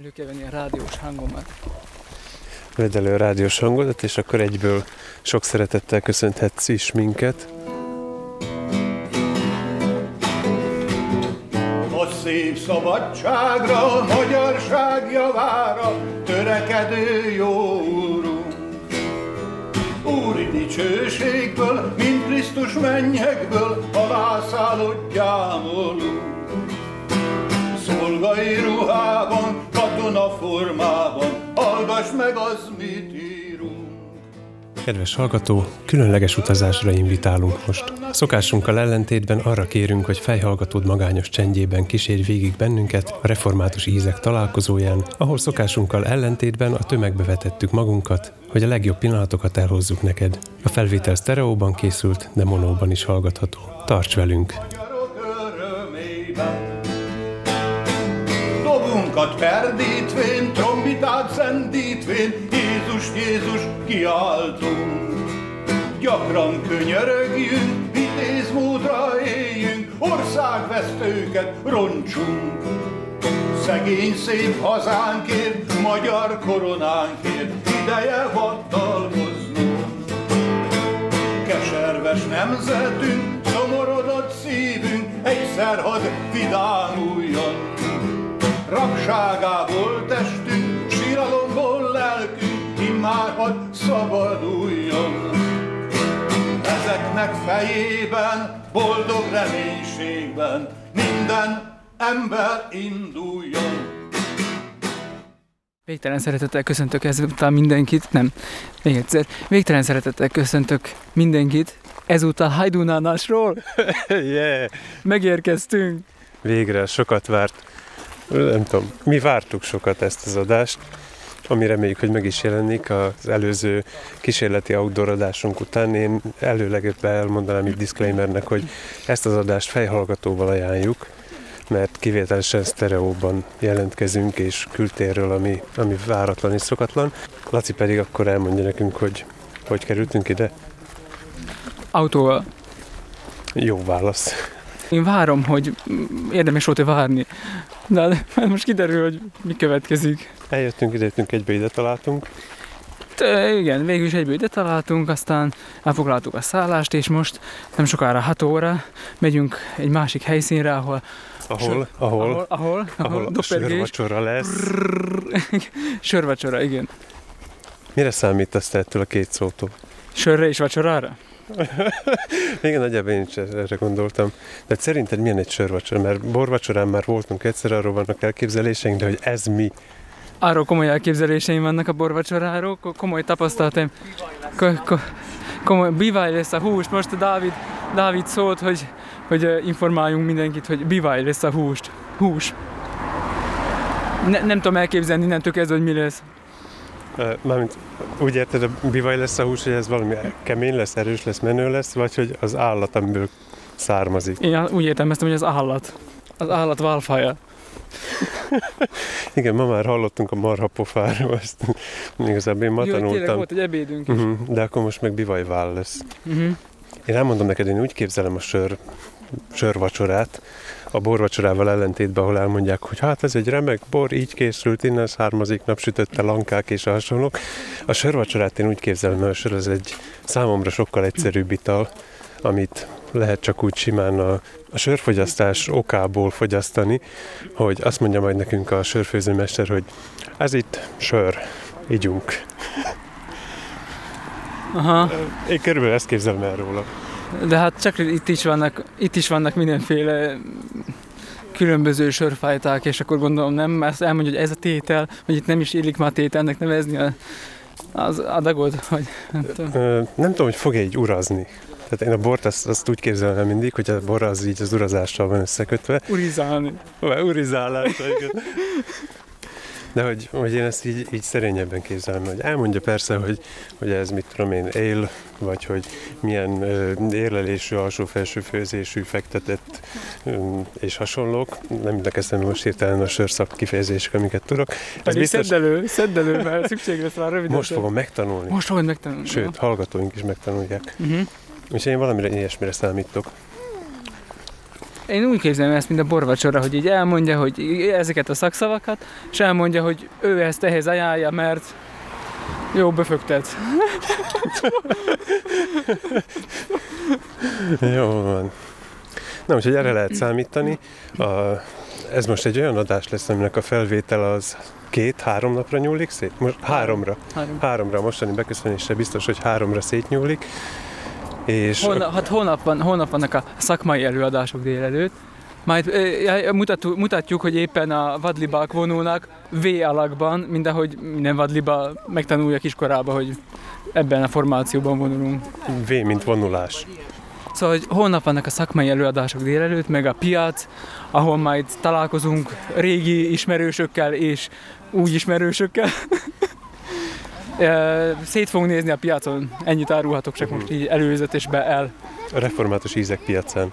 Elő kell venni a rádiós hangomat. Vedd elő a rádiós hangodat, és akkor egyből sok szeretettel köszönhetsz is minket. A szép szabadságra, a magyarság javára törekedő jó úrunk. Úri dicsőségből, mint Krisztus mennyekből, alászállott gyámolunk. Szolgai ruhában, katona formában, hallgass meg az, mit írunk. Kedves hallgató, különleges utazásra invitálunk most. Szokásunkkal ellentétben arra kérünk, hogy fejhallgatód magányos csendjében kísérj végig bennünket a református ízek találkozóján, ahol szokásunkkal ellentétben a tömegbe vetettük magunkat, hogy a legjobb pillanatokat elhozzuk neked. A felvétel sztereóban készült, de monóban is hallgatható. Tarts velünk! magyarok örömében. Dobunkat perdítvén, trombitát szendítvén, Jézus, Jézus, kiáltunk. Gyakran könyörögjünk, vitéz éljünk, országvesztőket roncsunk. Szegény szép hazánkért, magyar koronánkért, ideje vaddalkoznunk. Keserves nemzetünk, szomorodott szívünk, egyszer hadd vidámuljon. Rabságából testünk, síralomból lelkünk, immár hadd szabaduljon. Ezeknek fejében, boldog reménységben, minden ember induljon. Végtelen szeretettel köszöntök ezúttal mindenkit, nem, még egyszer. Végtelen szeretettel köszöntök mindenkit ezúttal Hajdunánásról. yeah! Megérkeztünk. Végre sokat várt. Nem tudom, mi vártuk sokat ezt az adást, ami reméljük, hogy meg is jelenik az előző kísérleti outdoor adásunk után. Én előlegében elmondanám itt disclaimernek, hogy ezt az adást fejhallgatóval ajánljuk, mert kivételesen sztereóban jelentkezünk, és kültérről, ami, ami váratlan és szokatlan. Laci pedig akkor elmondja nekünk, hogy hogy kerültünk ide. Autóval. Jó válasz. Én várom, hogy érdemes volt-e várni. De hát most kiderül, hogy mi következik. Eljöttünk, ide jöttünk, egybe ide találtunk. De igen, végül is egyből ide találtunk, aztán elfoglaltuk a szállást, és most nem sokára 6 óra megyünk egy másik helyszínre, ahol Ahol, ahol, ahol, ahol, ahol a doppergés. sörvacsora lesz. Sörvacsora, igen. Mire számítasz te ettől a két szótól? Sörre és vacsorára? Igen, nagyjából én is erre gondoltam. De szerinted milyen egy sörvacsora? Mert borvacsorán már voltunk egyszer, arról vannak elképzeléseink, de hogy ez mi? Arról komoly elképzeléseim vannak a borvacsoráról, ko- komoly tapasztalatom. Ko- ko- komoly, biváj lesz a hús. Most a Dávid, Dávid szólt, hogy, hogy informáljunk mindenkit, hogy biváj lesz a húst. Hús. Ne, nem tudom elképzelni innentől kezdve, hogy mi lesz. Mármint úgy érted, a bivaj lesz a hús, hogy ez valami kemény lesz, erős lesz, menő lesz, vagy hogy az állat, amiből származik. Én úgy értelmeztem, hogy az állat. Az állat válfaja. Igen, ma már hallottunk a marhapofáról, ezt igazából én ma Jó, tanultam. volt egy ebédünk is. Uh-huh, de akkor most meg bivajvál lesz. Uh-huh. Én elmondom neked, én úgy képzelem a sör, sörvacsorát, a borvacsorával ellentétben, ahol elmondják, hogy hát ez egy remek bor, így készült, innen származik, napsütötte lankák és a hasonlók. A sörvacsorát én úgy képzelem, hogy a sör az egy számomra sokkal egyszerűbb ital, amit lehet csak úgy simán a, a sörfogyasztás okából fogyasztani, hogy azt mondja majd nekünk a sörfőzőmester, hogy ez itt sör, ígyunk. Aha. Én körülbelül ezt képzelem el róla. De hát csak itt is vannak, itt is vannak mindenféle különböző sörfajták, és akkor gondolom nem, ezt elmondja, hogy ez a tétel, hogy itt nem is illik már tételnek nevezni a, az adagot, vagy nem tudom. Nem tudom, hogy fog-e így urazni. Tehát én a bort azt, azt úgy képzelem el mindig, hogy a bor az így az urazással van összekötve. Urizálni. Urizálás. De hogy, hogy én ezt így, így szerényebben képzelem, hogy elmondja persze, hogy, hogy ez mit tudom én, él, vagy hogy milyen ö, érlelésű, alsó-felső főzésű, fektetett ö, és hasonlók. Nem mindek eszembe most hirtelen a sörszak kifejezések, amiket tudok. Ez Pedig biztos, szedd elő, szedd elő, mert szükség lesz rá röviden. most fogom megtanulni. Most fogod megtanulni. Sőt, hallgatóink is megtanulják. Uh-huh. És én valamire ilyesmire számítok. Én úgy képzelem ezt, mint a borvacsora, hogy így elmondja, hogy ezeket a szakszavakat, és elmondja, hogy ő ezt ehhez ajánlja, mert jó befögtet. Jó van. Na, úgyhogy erre lehet számítani. A, ez most egy olyan adás lesz, aminek a felvétel az két-három napra nyúlik szét? Most háromra. Három. Háromra a mostani beköszönésre biztos, hogy háromra szétnyúlik. És Holnap, hát holnap, van, holnap vannak a szakmai előadások délelőtt. Majd mutatjuk, mutatjuk, hogy éppen a vadlibák vonulnak V alakban, mint ahogy minden vadliba megtanulja kiskorába, hogy ebben a formációban vonulunk. V, mint vonulás. Szóval, hogy holnap vannak a szakmai előadások délelőtt, meg a piac, ahol majd találkozunk régi ismerősökkel és új ismerősökkel. Szét fogunk nézni a piacon, ennyit árulhatok csak most így előzetesbe el. A református ízek piacán.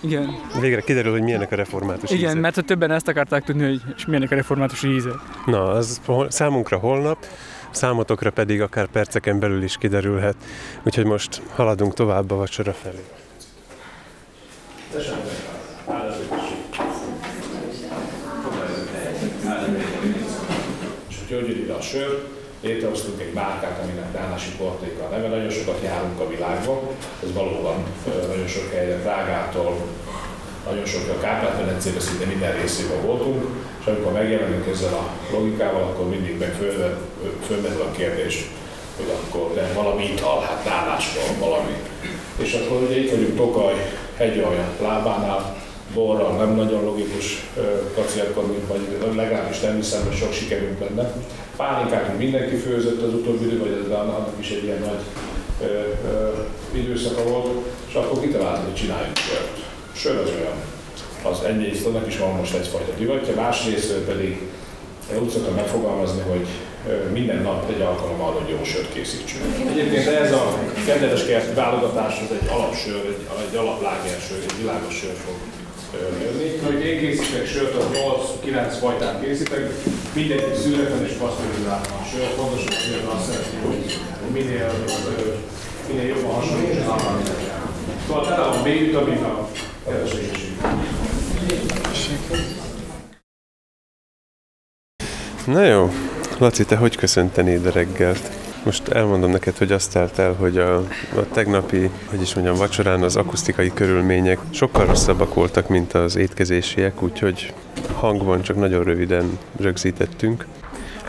Igen, Végre kiderül, hogy milyenek a református igen ízek. mert hogy többen ezt akarták tudni, hogy és milyenek a református íze. Na, az számunkra holnap, számotokra pedig akár perceken belül is kiderülhet. Úgyhogy most haladunk tovább a vacsora felé. Jön ide a sör, létrehoztunk egy márkát, aminek Dánási Portéka a neve, nagyon sokat járunk a világban, ez valóban nagyon sok helyre, Prágától, nagyon sok a Kárpát-medencében szinte minden részében voltunk, és amikor megjelenünk ezzel a logikával, akkor mindig meg fölmerül a kérdés, hogy akkor de valami ital, hát nálásról valami. És akkor ugye itt vagyunk Tokaj hegyalja lábánál, borral nem nagyon logikus kacérkodni, vagy legalábbis nem hiszem, hogy sok sikerünk lenne. Pálinkát mindenki főzött az utóbbi idő, vagy ez annak is egy ilyen nagy ö, ö, időszaka volt, és akkor kitaláltuk, hogy csináljunk sört. Sör az olyan, az egyrészt annak is van most egyfajta divatja, másrészt pedig én úgy szoktam megfogalmazni, hogy minden nap egy alkalom arra, hogy jó sört készítsünk. Egyébként ez a kedves kert válogatás, ez egy alapsör, egy, egy alaplágersör, egy világos sör fog jönni. Hogy én készítek sört, az 8-9 fajtát készítek, mindegyik szűretlen és pasztőrizáltan a sör. Fontos, hogy azt szeretném, hogy minél, minél jobban hasonlítson államányokra. Szóval tele van B-vitamin, a kedves. Na jó, Laci, te hogy köszöntenéd a reggelt? Most elmondom neked, hogy azt állt el, hogy a, a tegnapi, hogy is mondjam, vacsorán az akusztikai körülmények sokkal rosszabbak voltak, mint az étkezésiek, úgyhogy hangban csak nagyon röviden rögzítettünk.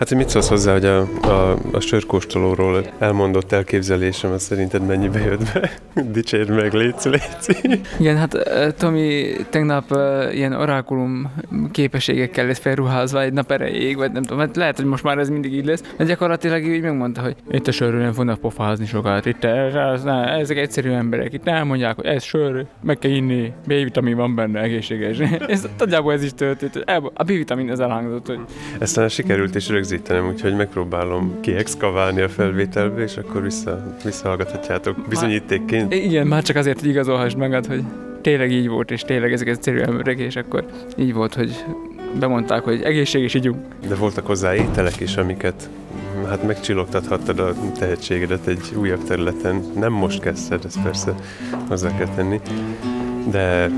Hát, hogy mit szólsz hozzá, hogy a, a, a sörkóstolóról elmondott elképzelésem, az szerinted mennyibe jött be? Dicsérd meg, légy légy. Igen, hát Tomi tegnap ilyen orákulum képességekkel lesz felruházva egy nap erejéig, vagy nem tudom, hát lehet, hogy most már ez mindig így lesz, de gyakorlatilag így megmondta, hogy itt a sörről nem fognak pofázni sokat, itt ez, ne, ezek egyszerű emberek, itt elmondják, hogy ez sör, meg kell inni, B-vitamin van benne, egészséges. ez, nagyjából ez is történt, a B-vitamin ez elhangzott, hogy Ezt sikerült is rögzítenem, úgyhogy megpróbálom kiexkaválni a felvételbe, és akkor vissza, visszahallgathatjátok bizonyítékként. igen, már csak azért, hogy igazolhassd magad, hogy tényleg így volt, és tényleg ezek egyszerű emberek, és akkor így volt, hogy bemondták, hogy egészséges ígyunk. De voltak hozzá ételek is, amiket hát megcsillogtathattad a tehetségedet egy újabb területen. Nem most kezdted, ezt persze hozzá kell tenni, de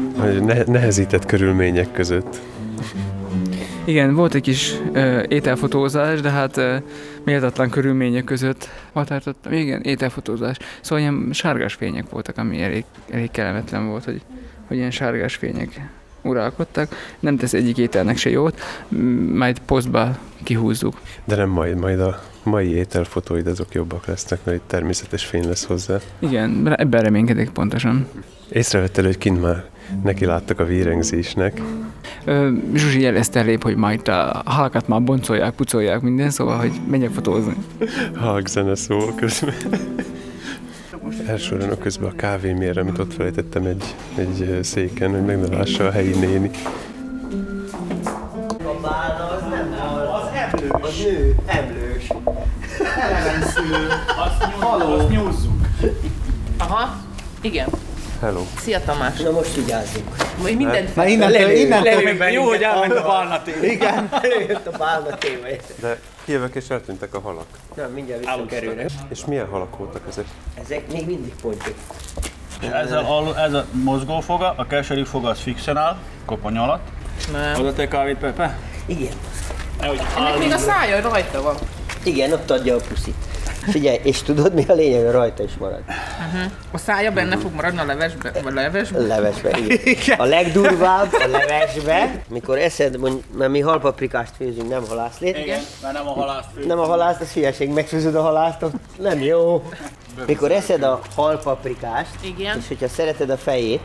nehezített körülmények között. Igen, volt egy kis ö, ételfotózás, de hát ö, méltatlan körülmények között határtottam. Igen, ételfotózás. Szóval ilyen sárgás fények voltak, ami elég, elég kellemetlen volt, hogy, hogy ilyen sárgás fények uralkodtak. Nem tesz egyik ételnek se jót, majd posztba kihúzzuk. De nem majd, majd a mai ételfotóid azok jobbak lesznek, mert itt természetes fény lesz hozzá. Igen, ebben reménykedek pontosan. Észrevettel, hogy kint már neki láttak a vérengzésnek. Ö, Zsuzsi jelezte elébb, hogy majd a halakat már boncolják, pucolják minden, szóval, hogy menjek fotózni. Halkzene szól közben. Elsorolnak közben a kávémérre, amit ott felejtettem egy, egy széken, hogy meg ne lássa a helyi néni. A bálna az nem. Az emlős. Az nő, emlős. Elevenszülő. Haló. Azt nyúzzuk. Aha, igen. Hello. Szia Tamás. Na most vigyázzunk. Majd mindent Na innentől, Lelő- innentől lelő jó, hogy elment a barna téma. Igen, előjött a bálna témája. De kijövök és eltűntek a halak. Na, mindjárt visszakerülnek. És milyen halak voltak ezek? Ezek még mindig pontyok. És ez a, ez a mozgófoga, a keserű foga az fixen áll, kopony alatt. Nem. Oda te kávét, Pepe? Igen. Ennek még a szája rajta van. Igen, ott adja a puszit. Figyelj, és tudod mi a lényeg? Rajta is marad. A szája benne fog maradni a levesbe, vagy levesbe. Levesbe, igen. A legdurvább a levesbe, mikor eszed, mondj, mert mi halpaprikást főzünk, nem halászlét. Igen, mert nem a halászt fő. Nem a halászt, az hülyeség, megfőzöd a halászt, nem jó. Mikor eszed a halpaprikást, Igen. és hogyha szereted a fejét,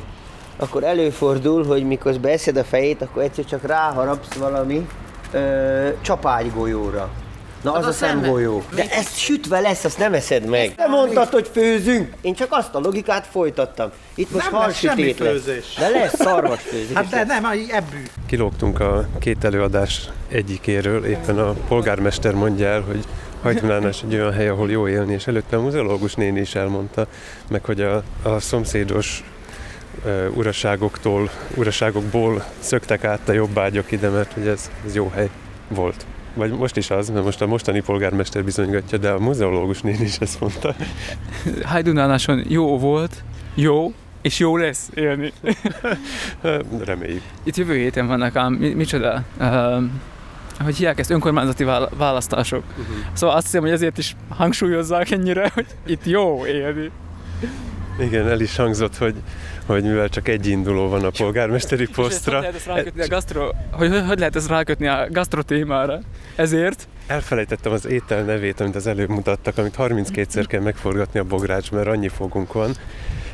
akkor előfordul, hogy miközben eszed a fejét, akkor egyszer csak ráharapsz valami ö, csapágygolyóra. Na az, Az a a szemgolyó. De ez sütve lesz, azt nem eszed meg. Nem mondtad, hogy főzünk. Én csak azt a logikát folytattam. Itt most Nem lesz semmi főzés. De lesz szarvasfőzés. Hát de nem, ebbű. Kilógtunk a két előadás egyikéről, éppen a polgármester mondja el, hogy Hajdunánás egy olyan hely, ahol jó élni, és előtte a muzeológus néni is elmondta, meg hogy a, a szomszédos uh, uraságoktól, uraságokból szöktek át a jobbágyok ide, mert hogy ez, ez jó hely volt. Vagy most is az, mert most a mostani polgármester bizonygatja, de a muzeológus néni is ezt mondta. Hajdunánáson jó volt, jó, és jó lesz élni. Reméljük. Itt jövő héten vannak ám, mi, micsoda, uh, hogy hívják ezt, önkormányzati vála- választások. Uh-huh. Szóval azt hiszem, hogy ezért is hangsúlyozzák ennyire, hogy itt jó élni. Igen, el is hangzott, hogy, hogy mivel csak egy induló van a polgármesteri És hogy posztra, lehet a gastro, hogy, hogy, lehet ezt rákötni a gastro témára? Ezért Elfelejtettem az étel nevét, amit az előbb mutattak, amit 32-szer kell megforgatni a bogrács, mert annyi fogunk van.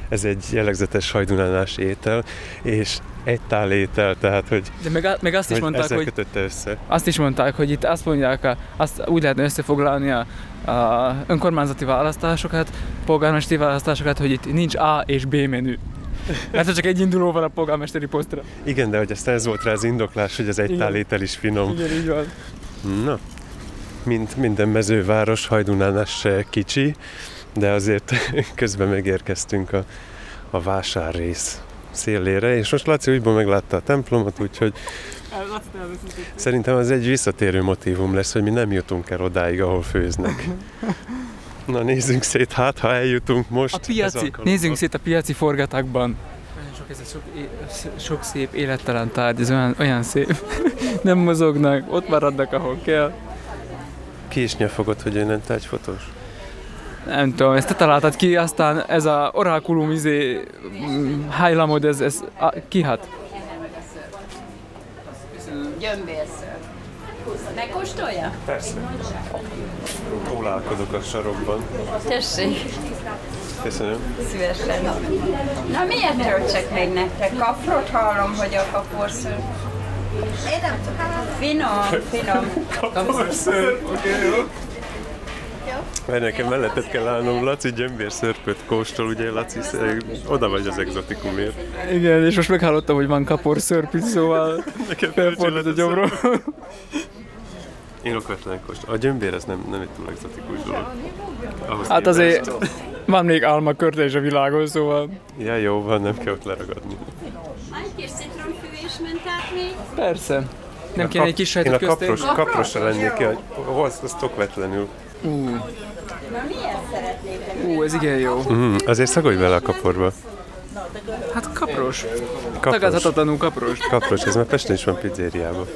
Ez egy jellegzetes hajdunánás étel, és egy tál étel, tehát hogy, De meg, meg azt is hogy mondták, hogy kötötte össze. azt is mondták, hogy itt azt mondják, a- azt úgy lehetne összefoglalni a, a önkormányzati választásokat, polgármesteri választásokat, hogy itt nincs A és B menü. Mert csak egy induló van a polgármesteri posztra. Igen, de hogy aztán ez volt rá az indoklás, hogy az egy Igen. tál étel is finom. Igen, így van. Na, mint minden mezőváros, hajdunánás se kicsi, de azért közben megérkeztünk a, a vásárrész szélére, és most Laci úgyból meglátta a templomot, úgyhogy szerintem az egy visszatérő motivum lesz, hogy mi nem jutunk el odáig, ahol főznek. Na nézzünk szét, hát ha eljutunk most. A piaci, nézzünk szét a piaci forgatakban. Olyan sok, ez a sok, é- sok szép élettelen tárgy, ez olyan, olyan szép. Nem mozognak, ott maradnak, ahol kell. Ki is nyafogott, hogy ő nem tárgyfotós? Nem tudom, ezt te találtad ki, aztán ez a orákulum izé, mm, hájlamod, ez, ez a, kihat. Gyömbérször. Megkóstolja? Persze. Tólálkodok a sarokban. Tessék, Köszönöm. szívesen. Na miért töltsek még nektek? Kafrot hallom, hogy a kaporször. Én nem tudom. Finom, finom. Mert nekem mellettet kell állnom, Laci gyömbérszörpöt kóstol, ugye Laci sz- oda vagy az exotikumért. Igen, és most meghallottam, hogy van kapor szörp is, szóval Nekem felfordult a gyomrom. Én okvetlen kóstol. A gyömbér ez nem, nem egy túl exotikus dolog. Ahhoz Hát azért van még alma körte is a világon, szóval Ja, jó van, nem kell ott leragadni. Egy kis citromfüvésmentát még? persze. Nem kéne egy kis Én a sajtot kapros, köztén? kaprosra lennék ki, hogy az, az okvetlenül. Na miért szeretnétek? Ú, ez igen jó. Mm, azért szagolj bele a kaporba. Hát kapros. Kapros. Tagadhatatlanul kapros. Kapros, ez már Pesten is van pizzériában.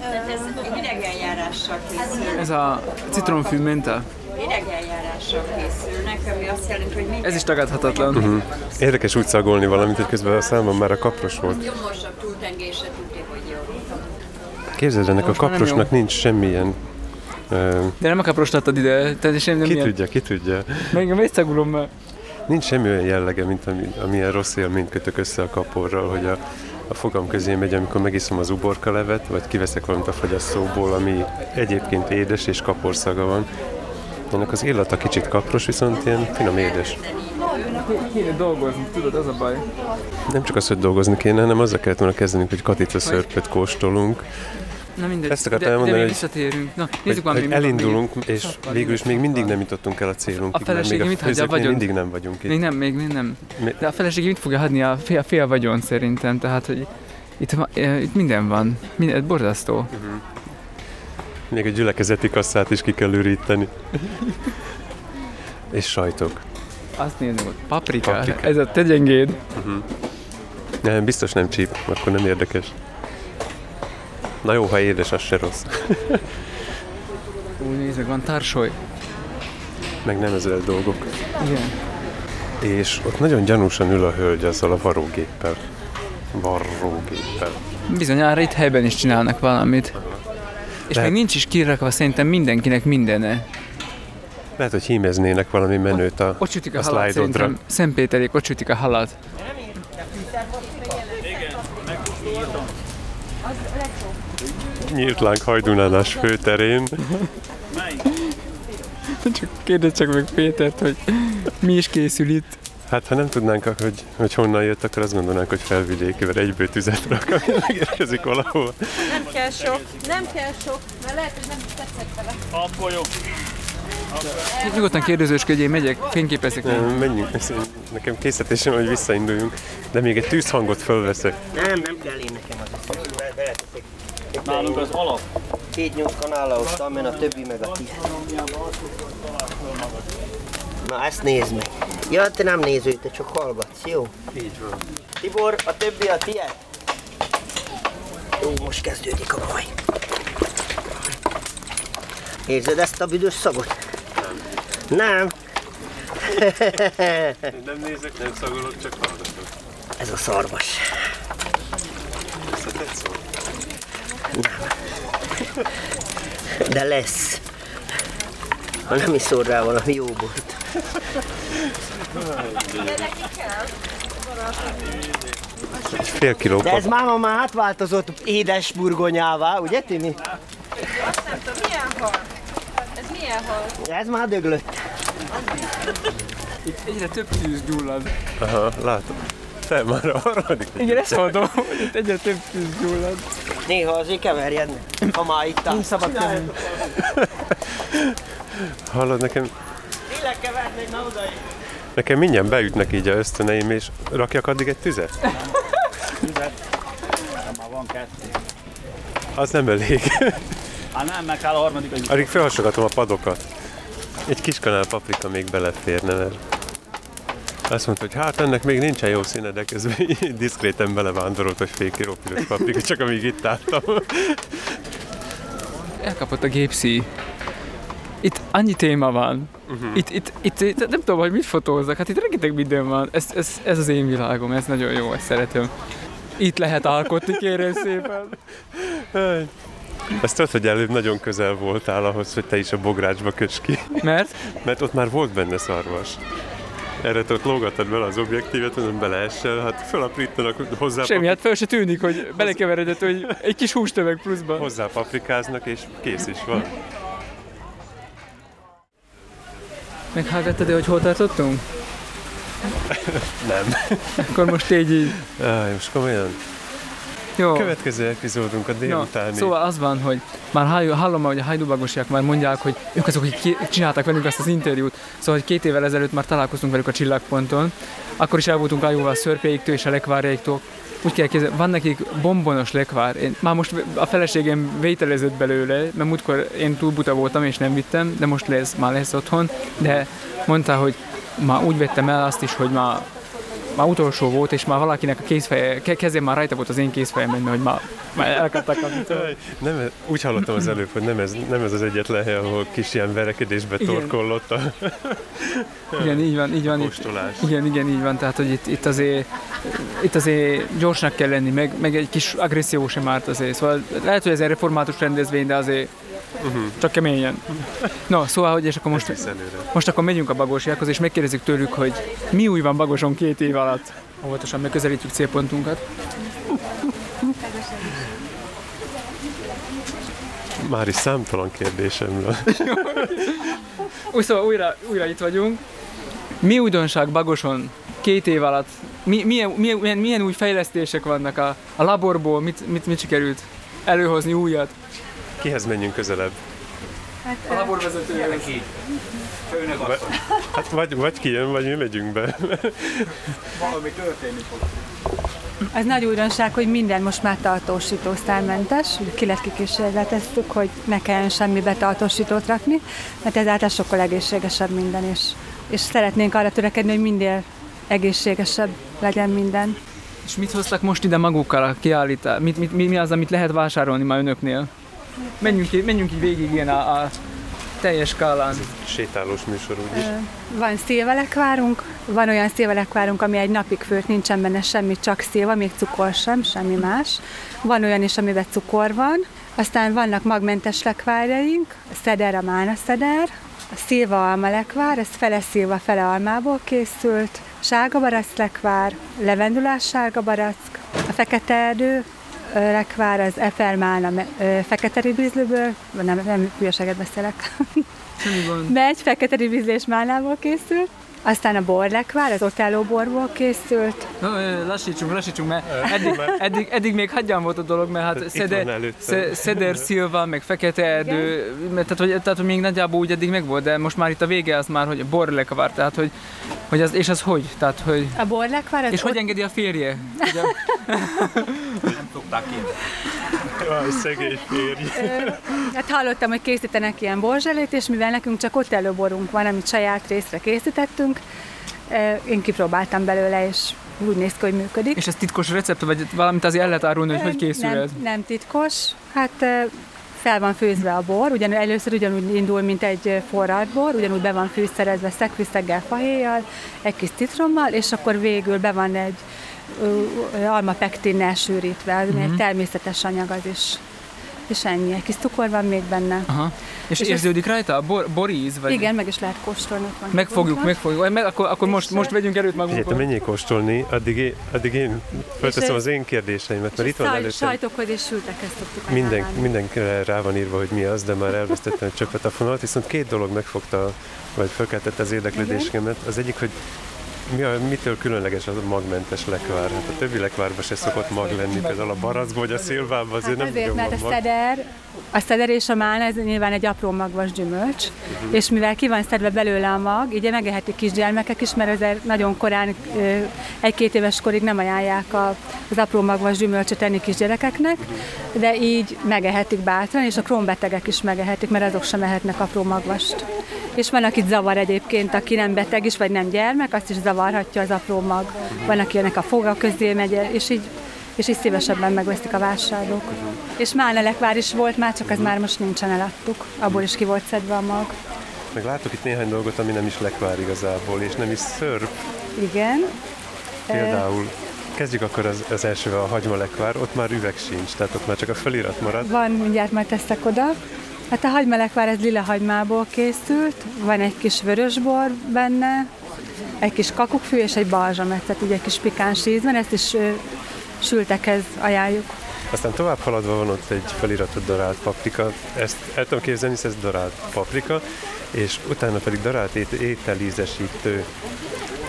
Tehát ez idegenjárással készül. Ez a citromfű menta. Idegenjárással készülnek, ami azt jelenti, hogy minden Ez is tagadhatatlan. Mhm. Érdekes úgy szagolni valamit, hogy közben a számom már a kapros volt. gyomosabb túltengése tudja, hogy jó. Képzeld, ennek a Most nem kaprosnak nincs semmilyen... De nem a kapros adtad ide, tehát sem nem ki ilyen. tudja, ki tudja. Még még szagulom már. Nincs semmi olyan jellege, mint ami, amilyen rossz élményt kötök össze a kaporral, hogy a, a fogam közé megy, amikor megiszom az uborka levet, vagy kiveszek valamit a fagyasztóból, ami egyébként édes és kaporszaga van. Ennek az illata kicsit kapros, viszont ilyen finom édes. Kéne dolgozni, tudod, az a baj. Nem csak az, hogy dolgozni kéne, hanem azzal kellett volna kezdenünk, hogy katica szörpöt kóstolunk, Na mindegy, Ezt akartam de, elmondani, de még hogy- visszatérünk. Na, hogy, nézzük hogy van elindulunk, még. és Sokkal végül is még mindig nem jutottunk el a célunkig, A felesége mit hagyja a vagyont? mindig nem vagyunk itt. Még nem, még, még nem. Mi- De a felesége mit fogja adni a fél, fél vagyon szerintem, tehát hogy itt, itt minden van. Minden, borzasztó. Még a gyülekezeti kasszát is ki kell üríteni. és sajtok. Azt nézem, ott paprika. Paprika. Ez a te gyengéd. Nem, biztos nem csíp, akkor nem érdekes. Na jó, ha édes, az se rossz. Úgy meg, van társoly. Meg nem ezzel dolgok. Igen. És ott nagyon gyanúsan ül a hölgy azzal a varrógéppel. Varrógéppel. Bizonyára itt helyben is csinálnak valamit. És Lehet- még nincs is kirakva szerintem mindenkinek mindene. Lehet, hogy hímeznének valami menőt a, Ott sütik a a halat szerintem. Szentpéterék, ott sütik a halat. Nyílt láng hajdunálás főterén. Csak kérdezd csak meg Pétert, hogy mi is készül itt. Hát ha nem tudnánk, hogy, hogy honnan jött, akkor azt gondolnánk, hogy felvidéki, mert egyből tüzet rak, ami megérkezik valahol. Nem kell sok, nem kell sok, mert lehet, hogy nem tetszett vele. Akkor jó. Nyugodtan kérdezősködjél, megyek, fényképezek. Nem, menjünk, nekem készítésem, hogy visszainduljunk, de még egy tűzhangot fölveszek. Nem, nem kell én nekem az. Nálunk az alap. Két nyolc kanállal hoztam, mert a többi meg a tíz. Na ezt nézd meg. Ja, te nem néző, te csak hallgatsz, jó? Így van. Tibor, a többi a tiéd? Ó, most kezdődik a baj. Érzed ezt a büdös szagot? Nem. Nem nézek, nem szagolok, csak hallgatok. Ez a szarvas. Összetett szó? De lesz. Ha nem iszol rá valami jó bort. Egy fél kiló De ez máma már átváltozott édes burgonyává, ugye Timi? Azt nem tudom, milyen hal? Ez milyen hal? Ez már döglött. Itt egyre több tűz gyullad. Aha, látom. Te már a harmadik. Igen, ezt mondom, hogy itt egyre több tűz gyullad. Néha azért keverjednek, ha már itt Nem szabad keverni. Hallod, nekem, Tényleg kevernék, na oda nekem mindjárt beütnek így a ösztöneim, és rakjak addig egy tüzet? Már van kettő. Az nem elég. Hát nem, meg kell a harmadik Addig felhasogatom a padokat. Egy kis kanál paprika még beleférne, mert azt mondta, hogy hát ennek még nincsen jó színe, de közben diszkréten belevándorolt, hogy fél kiló piros paprika, csak amíg itt álltam. Elkapott a gépszí. Itt annyi téma van. Uh-huh. Itt, itt, itt, itt, nem tudom, hogy mit fotózzak. Hát itt rengeteg minden van. Ez, ez, ez az én világom, ez nagyon jó, ezt szeretem. Itt lehet alkotni, kérem szépen. Ezt tudod, hogy előbb nagyon közel voltál ahhoz, hogy te is a bográcsba köts ki, Mert mert ott már volt benne szarvas. Erre ott lógattad bele az objektívet, nem beleessel, hát felaprítanak hozzá, semmi, hát fel se tűnik, hogy belekeveredett, hogy egy kis hústömeg pluszban. hozzá paprikáznak, és kész is van. Meghallgattad, hogy hol tartottunk? Nem. Akkor most így így. Áj, most komolyan. Jó. Következő epizódunk a délutáni. szóval az van, hogy már hall- hallom, hogy a hajdubagosiak már mondják, hogy ők azok, akik ki- csinálták velünk azt az interjút. Szóval, hogy két évvel ezelőtt már találkoztunk velük a csillagponton. Akkor is el voltunk Ajóval a szörpjeiktől és a lekvárjaiktól. Úgy kell képzelni, van nekik bombonos lekvár. Én, már most a feleségem vételezett belőle, mert múltkor én túl buta voltam és nem vittem, de most lesz, már lesz otthon. De mondta, hogy már úgy vettem el azt is, hogy már már utolsó volt, és már valakinek a kézfeje, ke- kezén már rajta volt az én kézfejemben, hogy már, már elkaptak Nem, úgy hallottam az előbb, hogy nem ez, nem ez az egyetlen hely, ahol kis ilyen verekedésbe torkollott a Igen, így van, így van. Itt, kóstolás. igen, igen, így van. Tehát, hogy itt, itt, azért, itt azért gyorsnak kell lenni, meg, meg egy kis agresszió sem árt azért. Szóval lehet, hogy ez egy református rendezvény, de azért uh-huh. csak keményen. No, szóval, hogy és akkor most, most akkor megyünk a bagosiakhoz, és megkérdezzük tőlük, hogy mi új van Bagoson két év alatt. Óvatosan megközelítjük célpontunkat. Már is számtalan kérdésem van. Úgy szóval újra, újra itt vagyunk. Mi újdonság Bagoson két év alatt? Mi, milyen, milyen, milyen, milyen új fejlesztések vannak a, a laborból? Mit, mit, mit sikerült előhozni újat? Kihez menjünk közelebb? A laborvezetőhez. Hát vagy, vagy kijön, vagy mi megyünk be. valami történni fog. Ez nagy újdonság, hogy minden most már tartósítósztármentes. Ki lett kikísérleteztük, hogy ne kelljen semmi betartósítót rakni, mert ezáltal sokkal egészségesebb minden is. és szeretnénk arra törekedni, hogy minél egészségesebb legyen minden. És mit hoztak most ide magukkal a kiállítás? Mit, mit, mi, mi az, amit lehet vásárolni ma önöknél? Menjünk, így- menjünk így végig ilyen a, a teljes skálán. Sétálós műsor úgyis. Van szilvelekvárunk, van olyan szilvelekvárunk, ami egy napig főtt, nincsen benne semmi, csak szilva, még cukor sem, semmi más. Van olyan is, amiben cukor van. Aztán vannak magmentes lekvárjaink, a szeder, a mána szeder, a szilva alma lekvár, ez fele szilva, fele almából készült, sárga barack lekvár, levendulás sárga barack, a fekete erdő, ö, lekvár, az ö, fekete ribizlőből, nem, nem hülyeséget beszélek, Semmi gond. Megy, fekete ribizlés málából készült. Aztán a borlekvár, az Otello borból készült. Lassítsunk, lassítsunk, mert eddig, eddig, eddig még hagyján volt a dolog, mert hát szeder, szeder szilva, meg fekete erdő, mert tehát, hogy, tehát, hogy még nagyjából úgy eddig meg volt, de most már itt a vége az már, hogy borlekvár, tehát hogy, hogy az, és az hogy? Tehát, hogy, A borlekvár, az és hogy engedi a férje? Ugye, Jaj, szegény férj. Hát hallottam, hogy készítenek ilyen borzselét, és mivel nekünk csak Otello borunk van, amit saját részre készítettünk, én kipróbáltam belőle, és úgy néz ki, hogy működik. és ez titkos recept, vagy valamit azért el lehet árulni, hogy hogy készül nem, ez? nem titkos. Hát fel van főzve a bor, ugyan, először ugyanúgy indul, mint egy forralt bor, ugyanúgy be van fűszerezve szekviszeggel, fahéjjal, egy kis citrommal, és akkor végül be van egy almapektinnel sűrítve, Mhm. uh-huh. egy természetes anyag az is. És ennyi, egy kis cukor van még benne. Aha. És, És érződik rajta a bor, boríz? Vagy? Igen, meg is lehet kóstolni. van Megfogjuk, kibonta. megfogjuk. Meg, akkor, akkor most, És, most vegyünk erőt Figyelj, magunkon. menjél kóstolni, addig én, addig én felteszem az én kérdéseimet, mert itt van előttem. sajtokhoz és sültekhez szoktuk Minden, mindenkire rá van írva, hogy mi az, de már elvesztettem egy csöppet a fonalat, viszont két dolog megfogta, vagy felkeltette az érdeklődésemet. Az egyik, hogy mi a, mitől különleges az a magmentes lekvár? Hát a többi lekvárban se szokott mag lenni, például a barackban vagy a szilvában azért Hát nem azért, mert a szeder, a szeder és a málna, ez nyilván egy apró magvas gyümölcs, Mhm. és mivel ki van szedve belőle a mag, így megehetik kisgyermekek is, mert azért nagyon korán, egy-két éves korig nem ajánlják a, az apró magvas gyümölcsöt enni kisgyerekeknek, de így megehetik bátran, és a krónbetegek is megehetik, mert azok sem ehetnek apró magvast. És van, akit zavar egyébként, aki nem beteg is, vagy nem gyermek, azt is zavarhatja az apró mag. Van, akinek a foga közé megy, és így és így szívesebben megveszik a vásárlók. És málnelekvár is volt már, csak ez már most nincsen, eladtuk. Abból is ki volt szedve a mag. Meg látok itt néhány dolgot, ami nem is lekvár igazából, és nem is szörp. Igen. Például kezdjük akkor az, az elsővel a hagymalekvár, ott már üveg sincs, tehát ott már csak a felirat marad. Van, mindjárt majd teszek oda. Hát a hagymelekvár ez lila hagymából készült, van egy kis vörösbor benne, egy kis kakukkfű és egy balzsamet, tehát így egy kis pikáns íz van, ezt is ö, sültekhez ajánljuk. Aztán tovább haladva van ott egy feliratot darált paprika, ezt el tudom képzelni, hisz ez darált paprika, és utána pedig darált ét- ételízesítő.